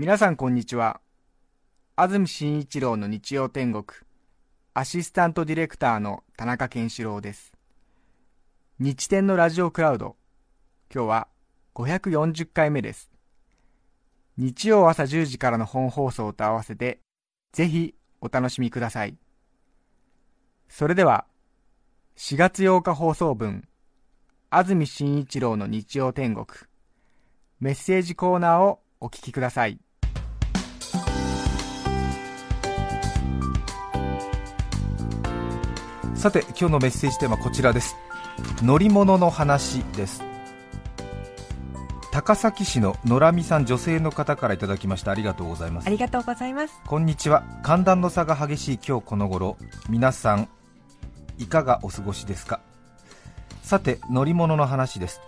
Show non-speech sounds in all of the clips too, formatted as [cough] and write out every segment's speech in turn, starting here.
皆さんこんにちは。安住紳一郎の日曜天国アシスタントディレクターの田中健志郎です。日天のラジオクラウド今日は540回目です。日曜朝10時からの本放送と合わせてぜひお楽しみください。それでは4月8日放送分安住紳一郎の日曜天国メッセージコーナーをお聞きください。さて今日のメッセージテーマはこちらです。乗り物の話です。高崎市の野良美さん女性の方からいただきました。ありがとうございます。ありがとうございます。こんにちは。寒暖の差が激しい今日この頃。皆さんいかがお過ごしですか？さて乗り物の話です。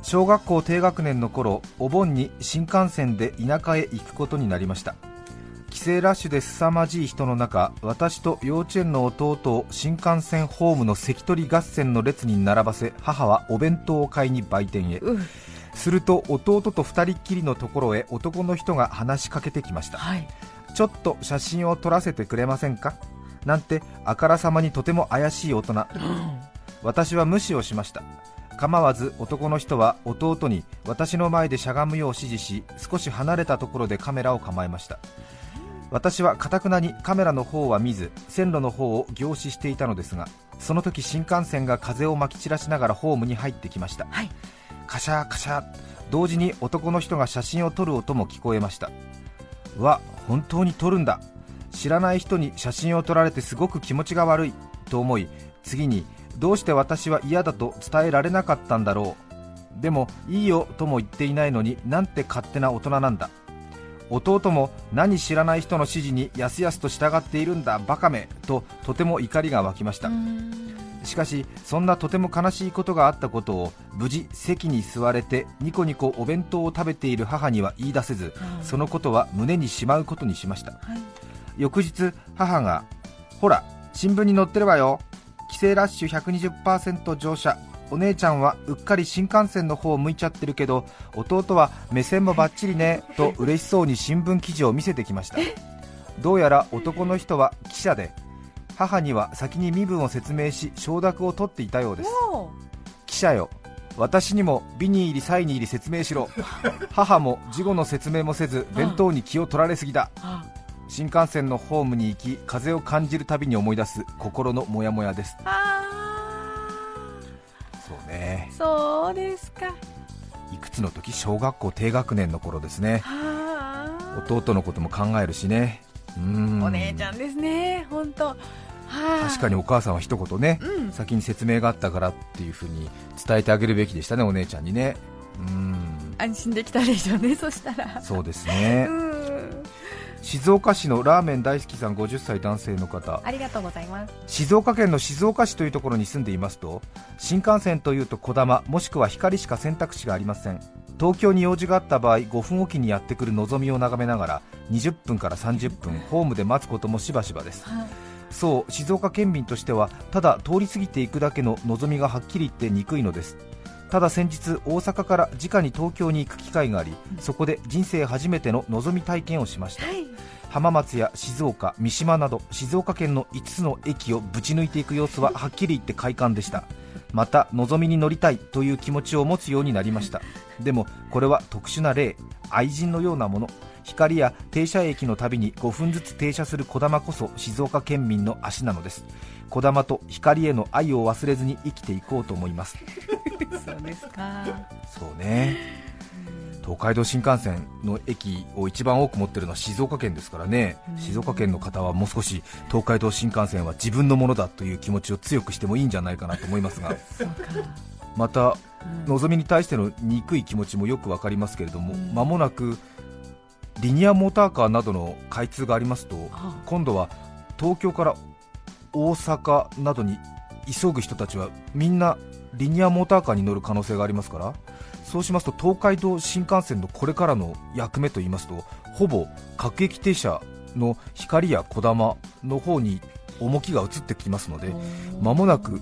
小学校低学年の頃お盆に新幹線で田舎へ行くことになりました帰省ラッシュで凄まじい人の中私と幼稚園の弟を新幹線ホームの関取合戦の列に並ばせ母はお弁当を買いに売店へ。すると弟と二人っきりのところへ男の人が話しかけてきました、はい、ちょっと写真を撮らせてくれませんか？なんてあからさまにとても怪しい大人、私は無視をしました。構わず男の人は弟に私の前でしゃがむよう指示し少し離れたところでカメラを構えました私はかたくなにカメラの方は見ず線路の方を凝視していたのですがその時新幹線が風をまき散らしながらホームに入ってきました、はい、カシャーカシャー。同時に男の人が写真を撮る音も聞こえました。わ本当に撮るんだ。知らない人に写真を撮られてすごく気持ちが悪いと思い次にどうして私は嫌だと伝えられなかったんだろう。でもいいよとも言っていないのになんて勝手な大人なんだ弟も何知らない人の指示にやすやすと従っているんだバカめととても怒りが湧きました。しかしそんなとても悲しいことがあったことを無事席に座れてニコニコお弁当を食べている母には言い出せずそのことは胸にしまうことにしました、はい、翌日母がほら新聞に載ってるわよ。帰省ラッシュ120%乗車お姉ちゃんはうっかり新幹線の方を向いちゃってるけど弟は目線もバッチリね [laughs] と嬉しそうに新聞記事を見せてきました。どうやら男の人は記者で母には先に身分を説明し承諾を取っていたようです。記者よ私にもビに入りサイに入り説明しろ。[laughs] 母も事後の説明もせず弁当に気を取られすぎだ。新幹線のホームに行き風を感じるたびに思い出す心のモヤモヤですね。そうですか。いくつの時？小学校低学年の頃ですね。弟のことも考えるしね。うん。お姉ちゃんですね。本当。確かにお母さんは一言ね、うん、先に説明があったからっていうふうに伝えてあげるべきでしたねお姉ちゃんにね。うん。安心できたでしょうねそしたら。そうですね静岡市のラーメン大好きさん50歳男性の方。ありがとうございます。静岡県の静岡市というところに住んでいますと新幹線というとこだまもしくは光しか選択肢がありません。東京に用事があった場合5分おきにやってくるのぞみを眺めながら20分から30分ホームで待つこともしばしばです、はい、そう静岡県民としてはただ通り過ぎていくだけののぞみがはっきり言って憎いのですただ先日大阪から直に東京に行く機会がありそこで人生初めてののぞみ体験をしました、はい、浜松や静岡、三島など静岡県の5つの駅をぶち抜いていく様子ははっきり言って快感でした。またのぞみに乗りたいという気持ちを持つようになりました。でもこれは特殊な例。愛人のようなもの光や停車駅のたびに5分ずつ停車するこだまこそ静岡県民の足なのです。こだまと光への愛を忘れずに生きていこうと思います。[laughs] そうですか。そうね。東海道新幹線の駅を一番多く持っているのは静岡県ですからね、静岡県の方はもう少し東海道新幹線は自分のものだという気持ちを強くしてもいいんじゃないかなと思いますが、また、のぞみに対しての憎い気持ちもよく分かりますけれども、間もなくリニアモーターカーなどの開通がありますと、今度は東京から大阪などに急ぐ人たちはみんなリニアモーターカーに乗る可能性がありますからそうしますと東海道新幹線のこれからの役目といいますとほぼ各駅停車の光やこだまの方に重きが移ってきますので間もなく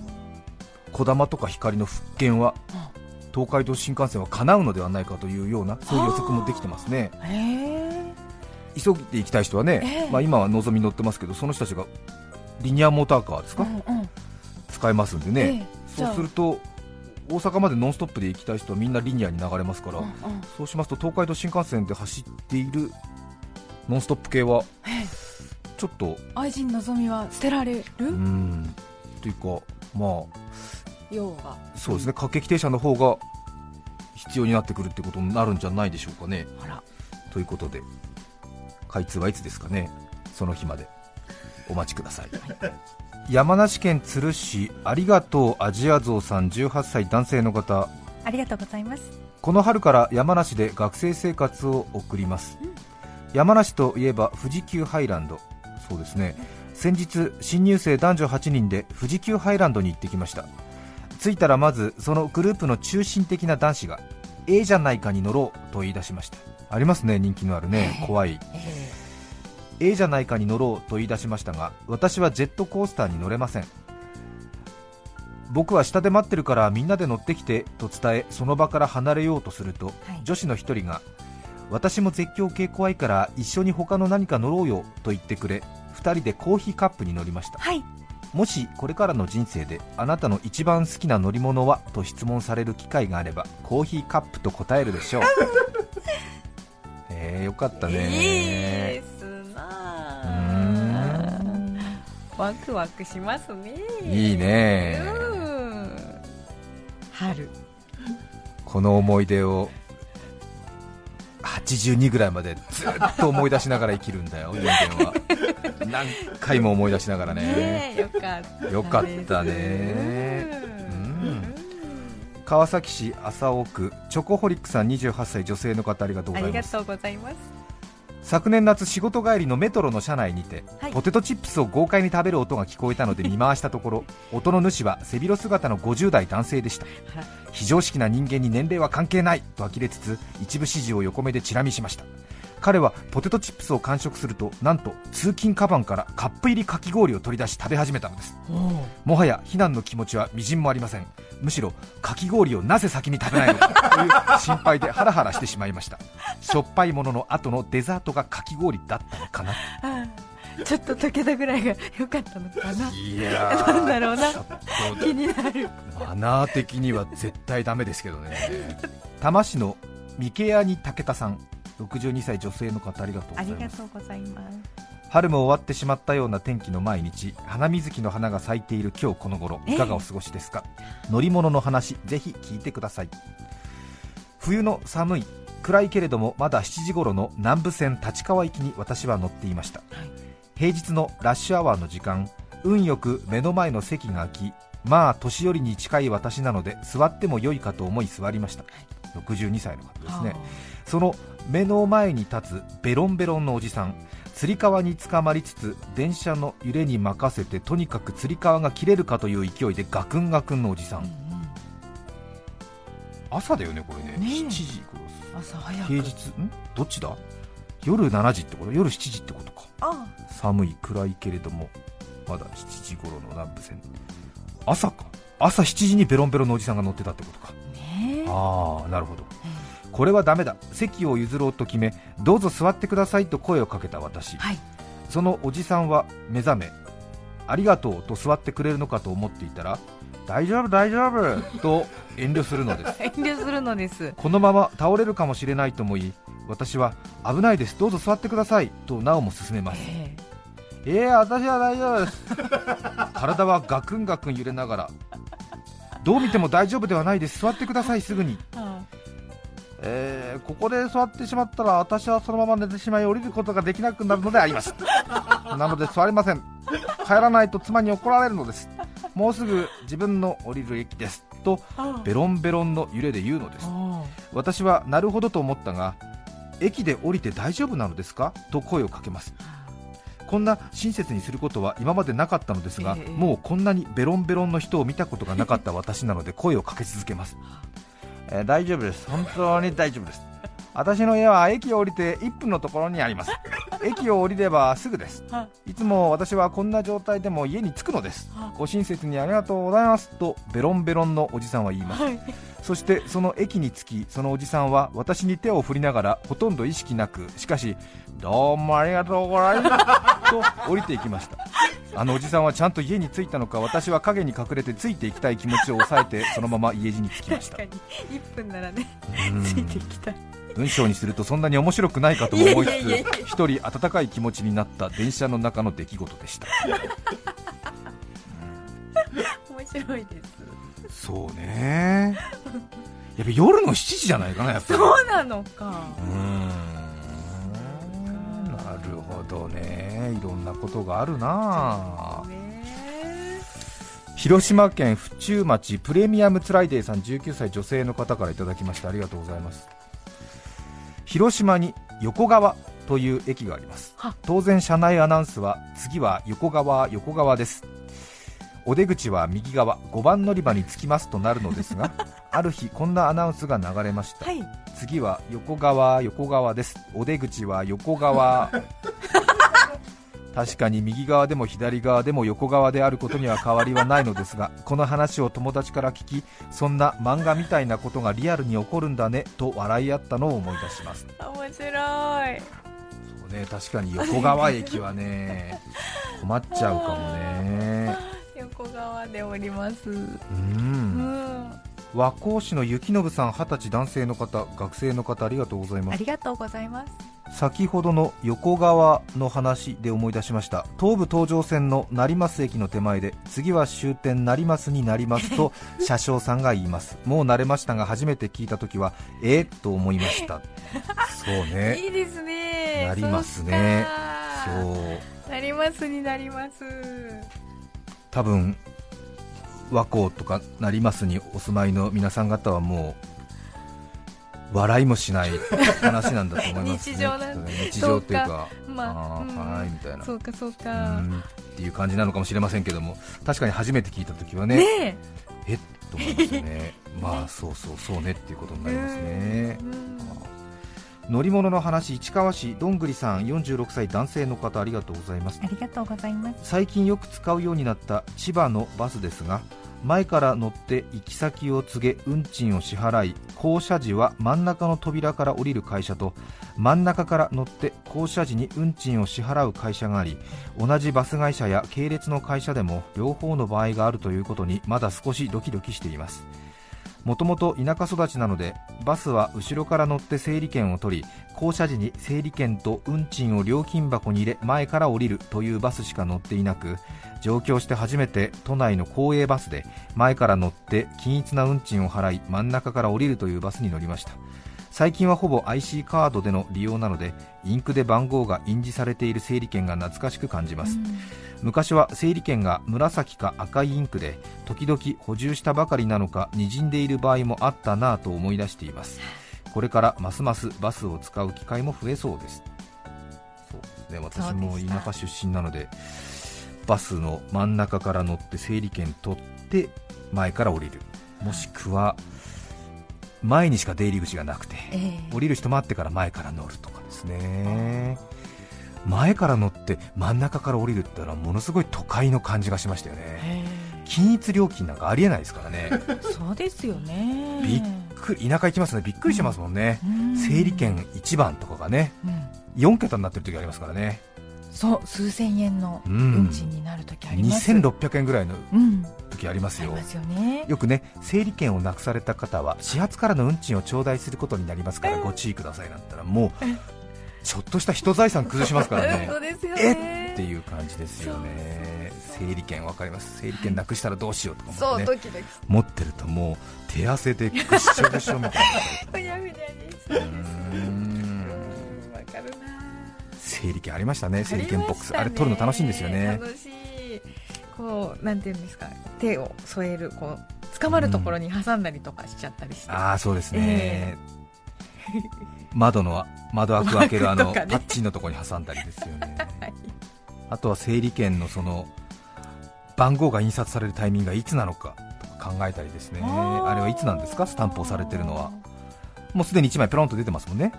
こだまとか光の復権は東海道新幹線は叶うのではないかというようなそういう予測もできてますね。急いで行きたい人はね、ええ。まあ、今はのぞみ乗ってますけどその人たちがリニアモーターカーですか、うんうん。使えますんでね、ええ。そうすると大阪までノンストップで行きたい人はみんなリニアに流れますから、うんうん。そうしますと東海道新幹線で走っているノンストップ系はええ。ちょっと愛人のぞみは捨てられうるん。というかま要はあそうですね。各駅停車の方が必要になってくるってことになるんじゃないでしょうかね。ということで開通はいつですかね？その日まで。お待ちください。山梨県都留市ありがとうアジアゾウさん18歳男性の方。ありがとうございます。この春から山梨で学生生活を送ります、山梨といえば富士急ハイランド。そうですね。先日新入生男女8人で富士急ハイランドに行ってきました。着いたらまずそのグループの中心的な男子が A じゃないかに乗ろうと言い出しました。ありますね人気のあるね。怖い A じゃないかに乗ろうと言い出しましたが私はジェットコースターに乗れません。僕は下で待ってるからみんなで乗ってきてと伝えその場から離れようとすると、はい。女子の一人が私も絶叫系怖いから一緒に他の何か乗ろうよと言ってくれ2人でコーヒーカップに乗りました。はい。もしこれからの人生であなたの一番好きな乗り物はと質問される機会があればコーヒーカップと答えるでしょう。えー、よかったね。ですワクワクしますね。いいね。うん。春。この思い出を82ぐらいまでずっと思い出しながら生きるんだよ [laughs] 人間は。何回も思い出しながらね。ねえよかったよかったね。うん。川崎市麻生区チョコホリックさん28歳女性の方ありがとうございます昨年夏仕事帰りのメトロの車内にて、はい。ポテトチップスを豪快に食べる音が聞こえたので見回したところ [laughs] 音の主は背広姿の50代男性でした。非常識な人間に年齢は関係ないと呆れつつ一部指示を横目でチラ見しました彼はポテトチップスを完食するとなんと通勤カバンからカップ入りかき氷を取り出し食べ始めたのです。もはや非難の気持ちはみじんもありません。むしろかき氷をなぜ先に食べないのかという心配でハラハラしてしまいました。しょっぱいものの後のデザートがかき氷だったのかな。あちょっと溶けたぐらいが良かったのかな。いやなんだろうな。気になる。とマナー的には絶対ダメですけどね。多摩市の三毛屋に武田さん62歳女性の方ありがとうごあざいます。りがとうございます。春も終わってしまったような天気の毎日。花水木の花が咲いている今日この頃ええ。いかがお過ごしですか、乗り物の話ぜひ聞いてください。冬の寒い。暗いけれどもまだ7時頃の南武線立川行きに私は乗っていました、平日のラッシュアワーの時間運よく目の前の席が空きまあ年寄りに近い私なので座っても良いかと思い座りました。62歳の方ですね、その目の前に立つベロンベロンのおじさん。つり革につかまりつつ電車の揺れに任せてとにかくつり革が切れるかという勢いでガクンガクンのおじさん、うん。うん朝だよねこれね。ねえ。7時頃朝早く。平日ん？どっちだ？夜7時ってこと？夜7時ってことか。あ寒い暗いけれどもまだ7時頃の南部線。朝か。朝7時にベロンベロンのおじさんが乗ってたってことか。ねえ。ああなるほどこれはダメだ。席を譲ろうと決めどうぞ座ってくださいと声をかけた私。はい。そのおじさんは目覚めありがとうと座ってくれるのかと思っていたら大丈夫大丈夫と遠慮するのです。[laughs] 遠慮するのです。このまま倒れるかもしれないと思い私は危ないですどうぞ座ってくださいとなおも進めます。ええ。ー、私は大丈夫です。[laughs] 体はガクンガクン揺れながらどう見ても大丈夫ではないです座ってくださいすぐにえーここで座ってしまったら私はそのまま寝てしまい降りることができなくなるのであります。[laughs] なので座りません。帰らないと妻に怒られるのです。もうすぐ自分の降りる駅です。とあベロンベロンの揺れで言うのです。あ。私はなるほどと思ったが駅で降りて大丈夫なのですか？と声をかけます。こんな親切にすることは今までなかったのですが、ええ。もうこんなにベロンベロンの人を見たことがなかった私なので声をかけ続けます、えー大丈夫です。本当に大丈夫です。私の家は駅を降りて1分のところにあります。[laughs] 駅を降りればすぐです。い。つも私はこんな状態でも家に着くのです。ご親切にありがとうございますとベロンベロンのおじさんは言います、はい。そしてその駅に着きそのおじさんは私に手を振りながらほとんど意識なくしかしどうもありがとうございますと降りていきましたあのおじさんはちゃんと家に着いたのか私は影に隠れてついていきたい気持ちを抑えて [laughs] そのまま家路に着きました。確かに。1分ならねうん。ついていきた。い文章にするとそんなに面白くないかとも思いつつ一人温かい気持ちになった電車の中の出来事でした。面白いです。そうね。やっぱ夜の7時じゃないかなやっぱり。そうなのか。うーんどねいろんなことがあるな。ね。広島県府中町プレミアムツライデーさん19歳女性の方からいただきました。ありがとうございます。広島に横川という駅があります。は。当然車内アナウンスは次は横川横川です。お出口は右側5番乗り場に着きますとなるのですが [laughs] ある日こんなアナウンスが流れました、はい。次は横川横川です。お出口は横川確かに右側でも左側でも横側であることには変わりはないのですがこの話を友達から聞きそんな漫画みたいなことがリアルに起こるんだねと笑い合ったのを思い出します。面白い。そうね確かに横川駅はね困っちゃうかもね。[laughs] 横側でおります。ううんん和光市の雪信さん二十歳男性の方学生の方ありがとうございます。ありがとうございます。先ほどの横川の話で思い出しました。東武東上線の成増駅の手前で次は終点成増になりますと [laughs] 車掌さんが言います。もう慣れましたが初めて聞いた時はえー、と思いました。そうね。[laughs] いいですね。なりますね。そうなりますになります。多分和光とか成増にお住まいの皆さん方はもう笑いもしない話なんだと思います、ね、日常なんね [laughs] 日常っていうかまああはいみたいな。そうかそううかんっていう感じなのかもしれませんけども確かに初めて聞いた時はねねえ。っ？と思いますよね。まあそうそうそうねっていうことになりますね。うん乗り物の話市川市どんぐりさん46歳男性の方ありがとうございます。ありがとうございます。最近よく使うようになった千葉のバスですが前から乗って行き先を告げ運賃を支払い降車時は真ん中の扉から降りる会社と真ん中から乗って降車時に運賃を支払う会社があり同じバス会社や系列の会社でも両方の場合があるということにまだ少しドキドキしていますもともと田舎育ちなのでバスは後ろから乗って整理券を取り降車時に整理券と運賃を料金箱に入れ前から降りるというバスしか乗っていなく上京して初めて都内の公営バスで前から乗って均一な運賃を払い真ん中から降りるというバスに乗りました。最近はほぼ IC カードでの利用なのでインクで番号が印字されている整理券が懐かしく感じます、昔は整理券が紫か赤いインクで時々補充したばかりなのか滲んでいる場合もあったなぁと思い出しています。これからますますバスを使う機会も増えそうです。そうですね。私も田舎出身なのでバスの真ん中から乗って整理券取って前から降りる。もしくは前にしか出入り口がなくてええ。降りる人待ってから前から乗るとかですね。前から乗って真ん中から降りるってのはものすごい都会の感じがしましたよね。え。均一料金なんかありえないですからね。えそうですよね。びっくり田舎行きますね。びっくりしますもんね、うん。整理券1番とかがねうん。4桁になってる時ありますからねそう数千円のうん。運賃になるときあります。2600円ぐらいのうん。時ありますよ。ありますよね。よくね整理券をなくされた方は始発からの運賃を頂戴することになりますからご注意くださいなんたらもうちょっとした人財産崩しますからね。[laughs] そうですよえねっていう感じですよね。整理券わかります？整理券なくしたらどうしようとかそ思ってね。うドキドキ持ってるともう手汗でぐっしょぐしょみたい [laughs] ふにゃふに。ゃに整理券ありましたね整理券ボックス。あ,、あれ取るの楽しいんですよね。楽しい。こうなんていうんですか。手を添えるこう捕まるところに挟んだりとかしちゃったりして、ああそうですね、え窓の窓枠開けるあの、[laughs] パッチンのところに挟んだりですよね。はい。あとは整理券のその番号が印刷されるタイミングがいつなのかとか考えたりですね。あれはいつなんですか？スタンプ押されてるのは。もうすでに1枚ペロンと出てますもんね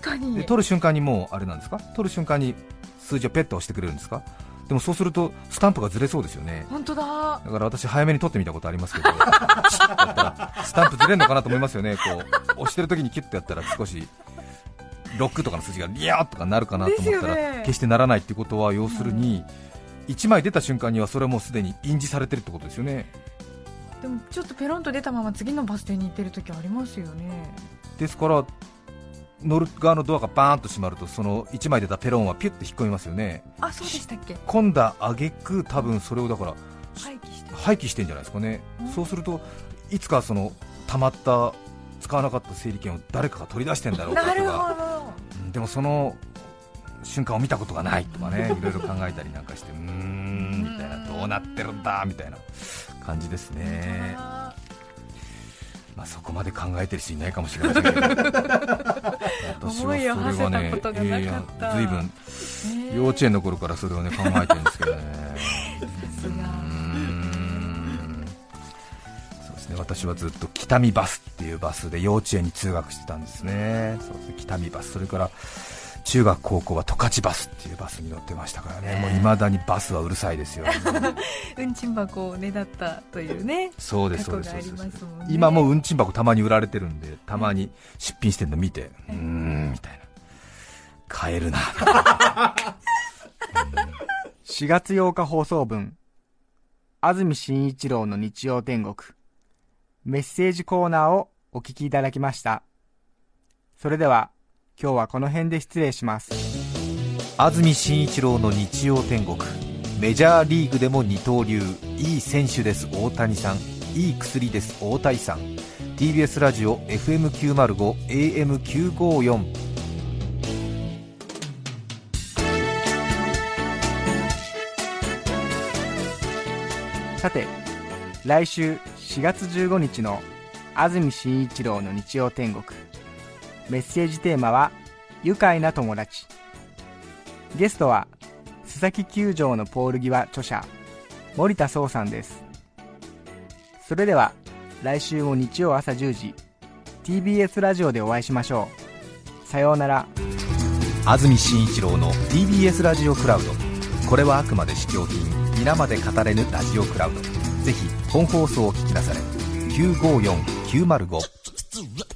確かに。で取る瞬間にもうあれなんですか？取る瞬間に数字をペッと押してくれるんですか？でもそうするとスタンプがずれそうですよね。本当だ。だから私早めに取ってみたことありますけど。[laughs] スタンプずれるのかなと思いますよね。こう押してる時にキュッとやったら少し6とかの数字がリヤーとかなるかなと思ったら、ね。決してならないってことは要するに1枚出た瞬間にはそれはもうすでに印字されてるってことですよね。でもちょっとペロンと出たまま次のバス停に行ってる時ありますよね。ですから乗る側のドアがバーンと閉まるとその1枚出たペロンはピュッと引っ込みますよね。あそうでしたっけ？今度は挙句多分それをだから廃棄して。廃棄してんじゃないですかね、うん。そうするといつかその溜まった使わなかった整理券を誰かが取り出してんだろうかとなるかでもその瞬間を見たことがないとかね [laughs] いろいろ考えたりなんかしてうーんみたいな。どうなってるんだみたいな感じですね、あまあ、そこまで考えてる人いないかもしれませんけど。[laughs] 私思いを馳せたねことがなかった。いやいや随分ー。幼稚園の頃からそれをね考えてるんですけどね。そうですね。私はずっと北見バスっていうバスで幼稚園に通学してたんですね。そうですね。北見バス。それから中学高校は十勝バスっていうバスに乗ってましたからね。もう未だにバスはうるさいですよ。うんちん箱をねだったというねそうですそうですね今もううんちん箱たまに売られてるんでたまに出品してるの見てうーんみたいな。買えるな。[laughs] 4月8日放送分。安住紳一郎の日曜天国。メッセージコーナーをお聞きいただきました。それでは今日はこの辺で失礼します。安住紳一郎の日曜天国。メジャーリーグでも二刀流。いい選手です大谷さん。いい薬です大谷さん。TBS ラジオ FM905 AM954 さて来週4月15日の安住紳一郎の日曜天国メッセージテーマは愉快な友達。ゲストは須崎球場のポール際著者森田壮さんです。それでは来週も日曜朝10時 TBS ラジオでお会いしましょう。さようなら。安住紳一郎の TBS ラジオクラウド。これはあくまで試供品。皆まで語れぬラジオクラウド。ぜひ本放送を聞きなされ。954905